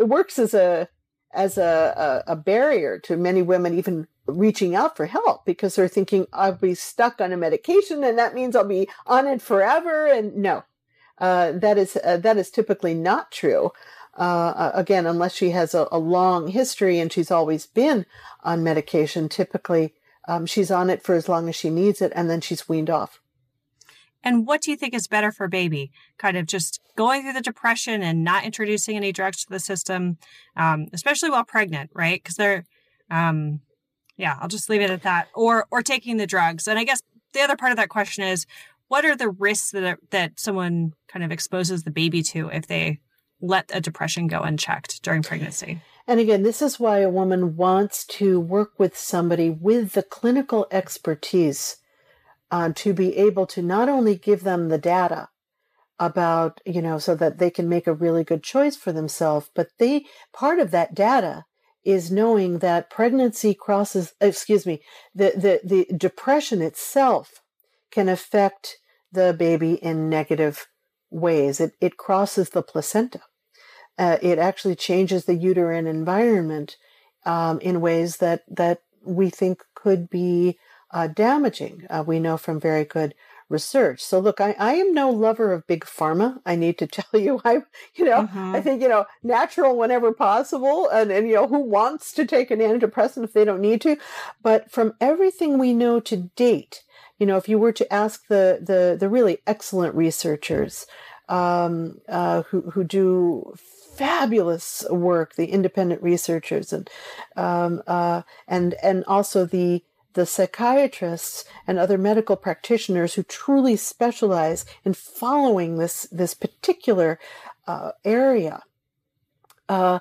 works as a as a, a, a barrier to many women even reaching out for help because they're thinking I'll be stuck on a medication and that means I'll be on it forever. And no, uh, that is uh, that is typically not true. Uh, again, unless she has a, a, long history and she's always been on medication, typically um, she's on it for as long as she needs it and then she's weaned off. And what do you think is better for baby? Kind of just going through the depression and not introducing any drugs to the system, um, especially while pregnant, right? Because they're um, yeah, I'll just leave it at that. Or or taking the drugs. And I guess the other part of that question is what are the risks that that someone kind of exposes the baby to if they let a depression go unchecked during pregnancy? And again, this is why a woman wants to work with somebody with the clinical expertise uh, to be able to not only give them the data about, you know, so that they can make a really good choice for themselves, but they, part of that data is knowing that pregnancy crosses, excuse me, the, the, the depression itself can affect the baby in negative ways. It, it crosses the placenta. Uh, it actually changes the uterine environment um, in ways that, that we think could be uh, damaging. Uh, we know from very good research. So look, I, I am no lover of big pharma. I need to tell you, I, you know, mm-hmm. I think, you know, natural whenever possible. And, and, you know, who wants to take an antidepressant if they don't need to? But from everything we know to date, you know, if you were to ask the, the, the really excellent researchers, um, uh, who, who do fabulous work, the independent researchers and, um, uh, and, and also the, the psychiatrists and other medical practitioners who truly specialize in following this this particular uh, area, uh,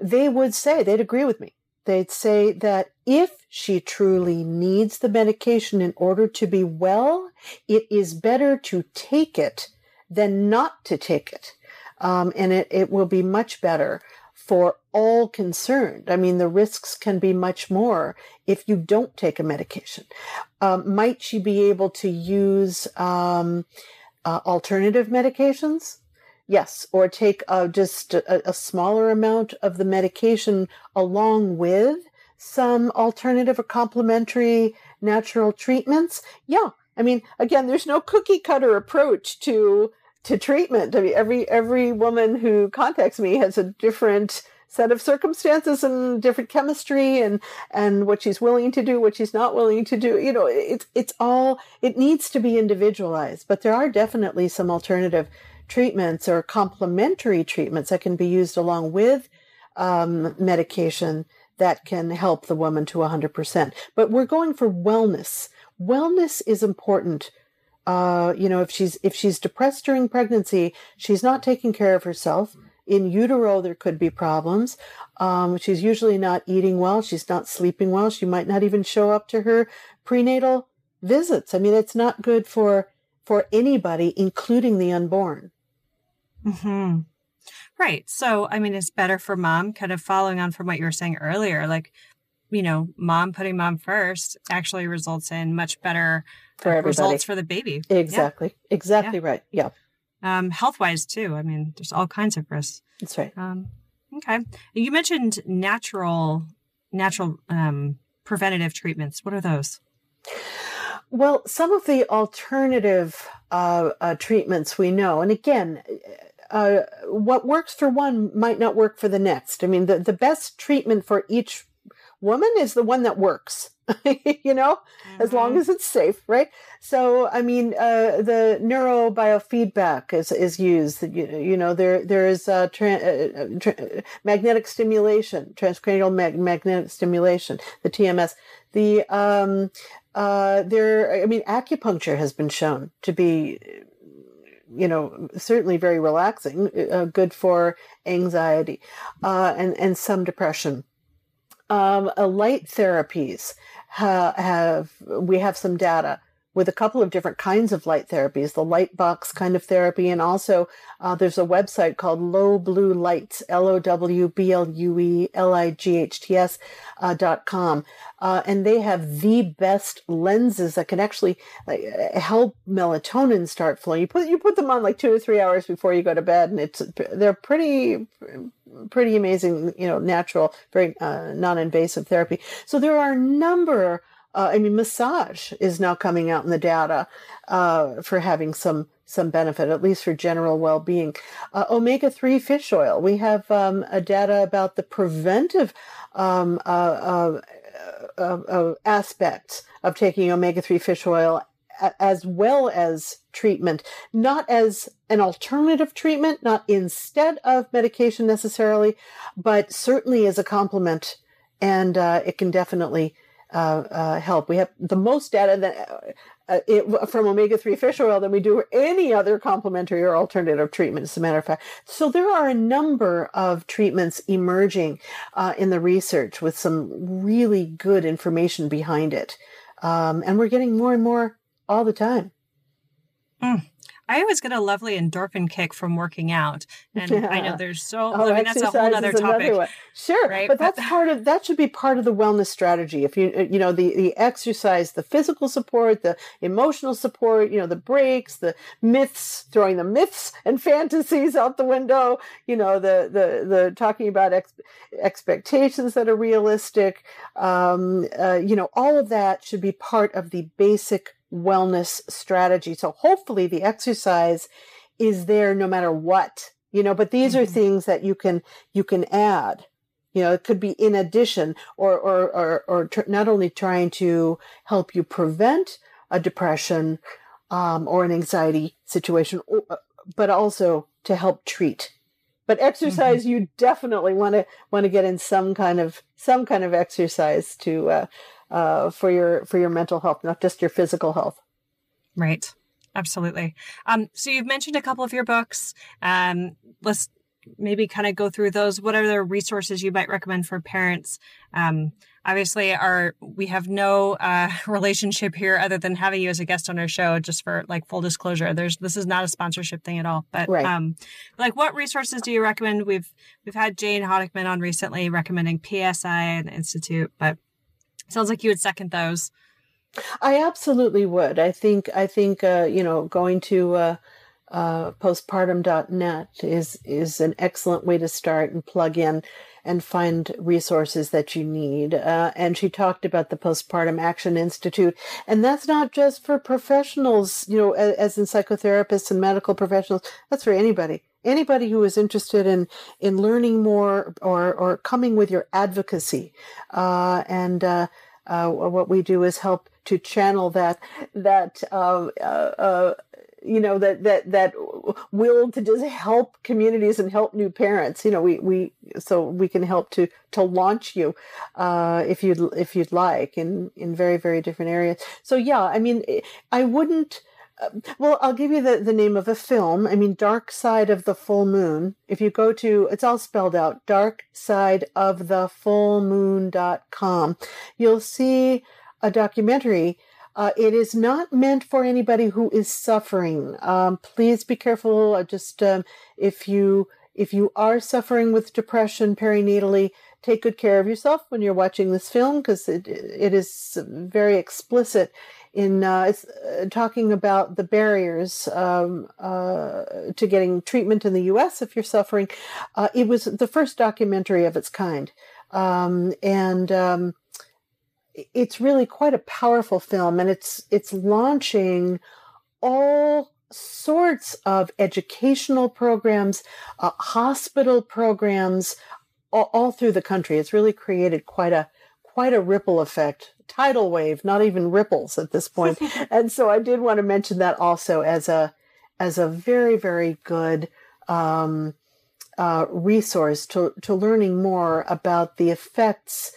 they would say they'd agree with me. They'd say that if she truly needs the medication in order to be well, it is better to take it than not to take it. Um, and it, it will be much better for all concerned. I mean, the risks can be much more if you don't take a medication. Um, might she be able to use um, uh, alternative medications? Yes, or take uh, just a, a smaller amount of the medication along with some alternative or complementary natural treatments. Yeah, I mean, again, there's no cookie cutter approach to to treatment. I mean, every every woman who contacts me has a different set of circumstances and different chemistry and and what she's willing to do, what she's not willing to do. You know, it's it's all it needs to be individualized. But there are definitely some alternative treatments or complementary treatments that can be used along with um, medication that can help the woman to 100%. But we're going for wellness. Wellness is important uh, you know, if she's if she's depressed during pregnancy, she's not taking care of herself. In utero, there could be problems. Um, she's usually not eating well. She's not sleeping well. She might not even show up to her prenatal visits. I mean, it's not good for for anybody, including the unborn. Hmm. Right. So, I mean, it's better for mom. Kind of following on from what you were saying earlier, like you know, mom putting mom first actually results in much better for everybody. results for the baby. Exactly. Yeah. Exactly yeah. right. Yeah. Um, health wise too. I mean, there's all kinds of risks. That's right. Um, okay. You mentioned natural, natural, um, preventative treatments. What are those? Well, some of the alternative uh, uh, treatments we know, and again, uh, what works for one might not work for the next. I mean, the, the best treatment for each woman is the one that works. you know, mm-hmm. as long mm-hmm. as it's safe, right? So, I mean, uh, the neurobiofeedback is is used. You, you know, there there is uh, tra- uh, tra- magnetic stimulation, transcranial mag- magnetic stimulation, the TMS. The um, uh, there, I mean, acupuncture has been shown to be you know, certainly very relaxing, uh, good for anxiety, uh, and and some depression. Um, light therapies ha- have we have some data with a couple of different kinds of light therapies, the light box kind of therapy, and also uh, there's a website called Low Blue Lights, L O W B L U E L I G H T S uh, dot com, uh, and they have the best lenses that can actually like, help melatonin start flowing. You put you put them on like two or three hours before you go to bed, and it's they're pretty pretty amazing, you know, natural, very uh, non-invasive therapy. So there are a number uh, I mean, massage is now coming out in the data uh, for having some some benefit, at least for general well-being. Uh, omega three fish oil. We have um, a data about the preventive um, uh, uh, uh, aspects of taking omega three fish oil as well as treatment, not as an alternative treatment, not instead of medication necessarily, but certainly as a complement. And it can definitely uh, uh, help. We have the most data that, uh, it, from omega 3 fish oil than we do any other complementary or alternative treatment, as a matter of fact. So there are a number of treatments emerging uh, in the research with some really good information behind it. Um, and we're getting more and more all the time. Mm. I always get a lovely endorphin kick from working out. And yeah. I know there's so, oh, I mean, that's a whole other topic. Sure. Right? But that's part of, that should be part of the wellness strategy. If you, you know, the, the exercise, the physical support, the emotional support, you know, the breaks, the myths, throwing the myths and fantasies out the window, you know, the, the, the talking about ex- expectations that are realistic, um, uh, you know, all of that should be part of the basic wellness strategy. So hopefully the exercise is there no matter what, you know, but these mm-hmm. are things that you can, you can add. You know, it could be in addition or, or, or, or tr- not only trying to help you prevent a depression, um, or an anxiety situation, uh, but also to help treat. But exercise, mm-hmm. you definitely want to want to get in some kind of some kind of exercise to uh, uh, for your for your mental health, not just your physical health. Right. Absolutely. Um, so you've mentioned a couple of your books. Um, let's maybe kind of go through those. What are the resources you might recommend for parents? Um, obviously, our we have no uh, relationship here other than having you as a guest on our show. Just for like full disclosure, there's this is not a sponsorship thing at all. But right. um, like, what resources do you recommend? We've we've had Jane Honikman on recently recommending PSI and the Institute, but Sounds like you would second those. I absolutely would. I think I think uh, you know going to uh, uh, postpartum.net is is an excellent way to start and plug in and find resources that you need. Uh, and she talked about the Postpartum Action Institute, and that's not just for professionals, you know, as, as in psychotherapists and medical professionals. That's for anybody anybody who is interested in in learning more or or coming with your advocacy uh, and uh, uh, what we do is help to channel that that um, uh, uh, you know that that that will to just help communities and help new parents. You know we we so we can help to to launch you uh, if you'd if you'd like in in very very different areas. So yeah i mean i wouldn't well, I'll give you the, the name of a film. I mean, Dark Side of the Full Moon. If you go to, it's all spelled out, dark side of the full moon.com, you'll see a documentary. Uh, it is not meant for anybody who is suffering. Um, please be careful. Just um, if you if you are suffering with depression perinatally, take good care of yourself when you're watching this film because it it is very explicit in uh, it's uh, talking about the barriers um, uh, to getting treatment in the U.S. if you're suffering. Uh, it was the first documentary of its kind, um, and um, it's really quite a powerful film, and it's it's launching all sorts of educational programs, uh, hospital programs, all, all through the country. It's really created quite a quite a ripple effect tidal wave, not even ripples at this point. and so I did want to mention that also as a as a very very good um, uh, resource to to learning more about the effects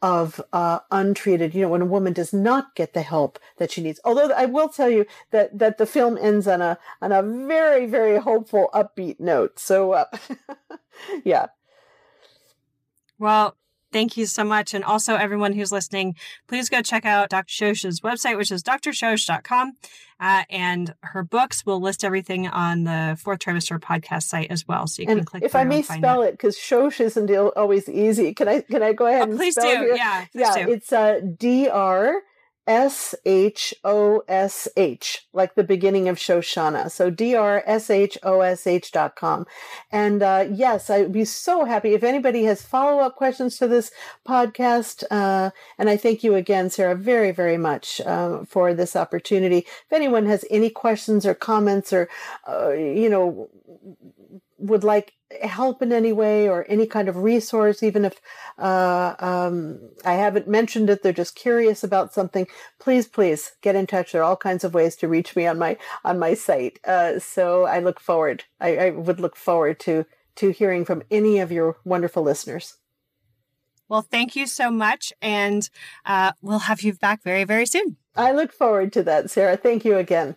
of uh, untreated. You know, when a woman does not get the help that she needs. Although I will tell you that that the film ends on a on a very very hopeful upbeat note. So uh, yeah. Well, Thank you so much. And also, everyone who's listening, please go check out Dr. Shosh's website, which is drshosh.com. Uh, and her books will list everything on the fourth trimester podcast site as well. So you and can click If I may spell it, because Shosh isn't always easy. Can I can I go ahead oh, and please do. It yeah. Yeah. Do. It's uh, D R S H O S H, like the beginning of Shoshana. So D R S H O S H dot com. And uh, yes, I'd be so happy if anybody has follow up questions to this podcast. Uh, and I thank you again, Sarah, very, very much uh, for this opportunity. If anyone has any questions or comments or, uh, you know, would like help in any way or any kind of resource, even if uh, um, I haven't mentioned it, they're just curious about something. Please, please get in touch. There are all kinds of ways to reach me on my on my site. Uh, so I look forward. I, I would look forward to to hearing from any of your wonderful listeners. Well, thank you so much, and uh, we'll have you back very, very soon. I look forward to that, Sarah. Thank you again.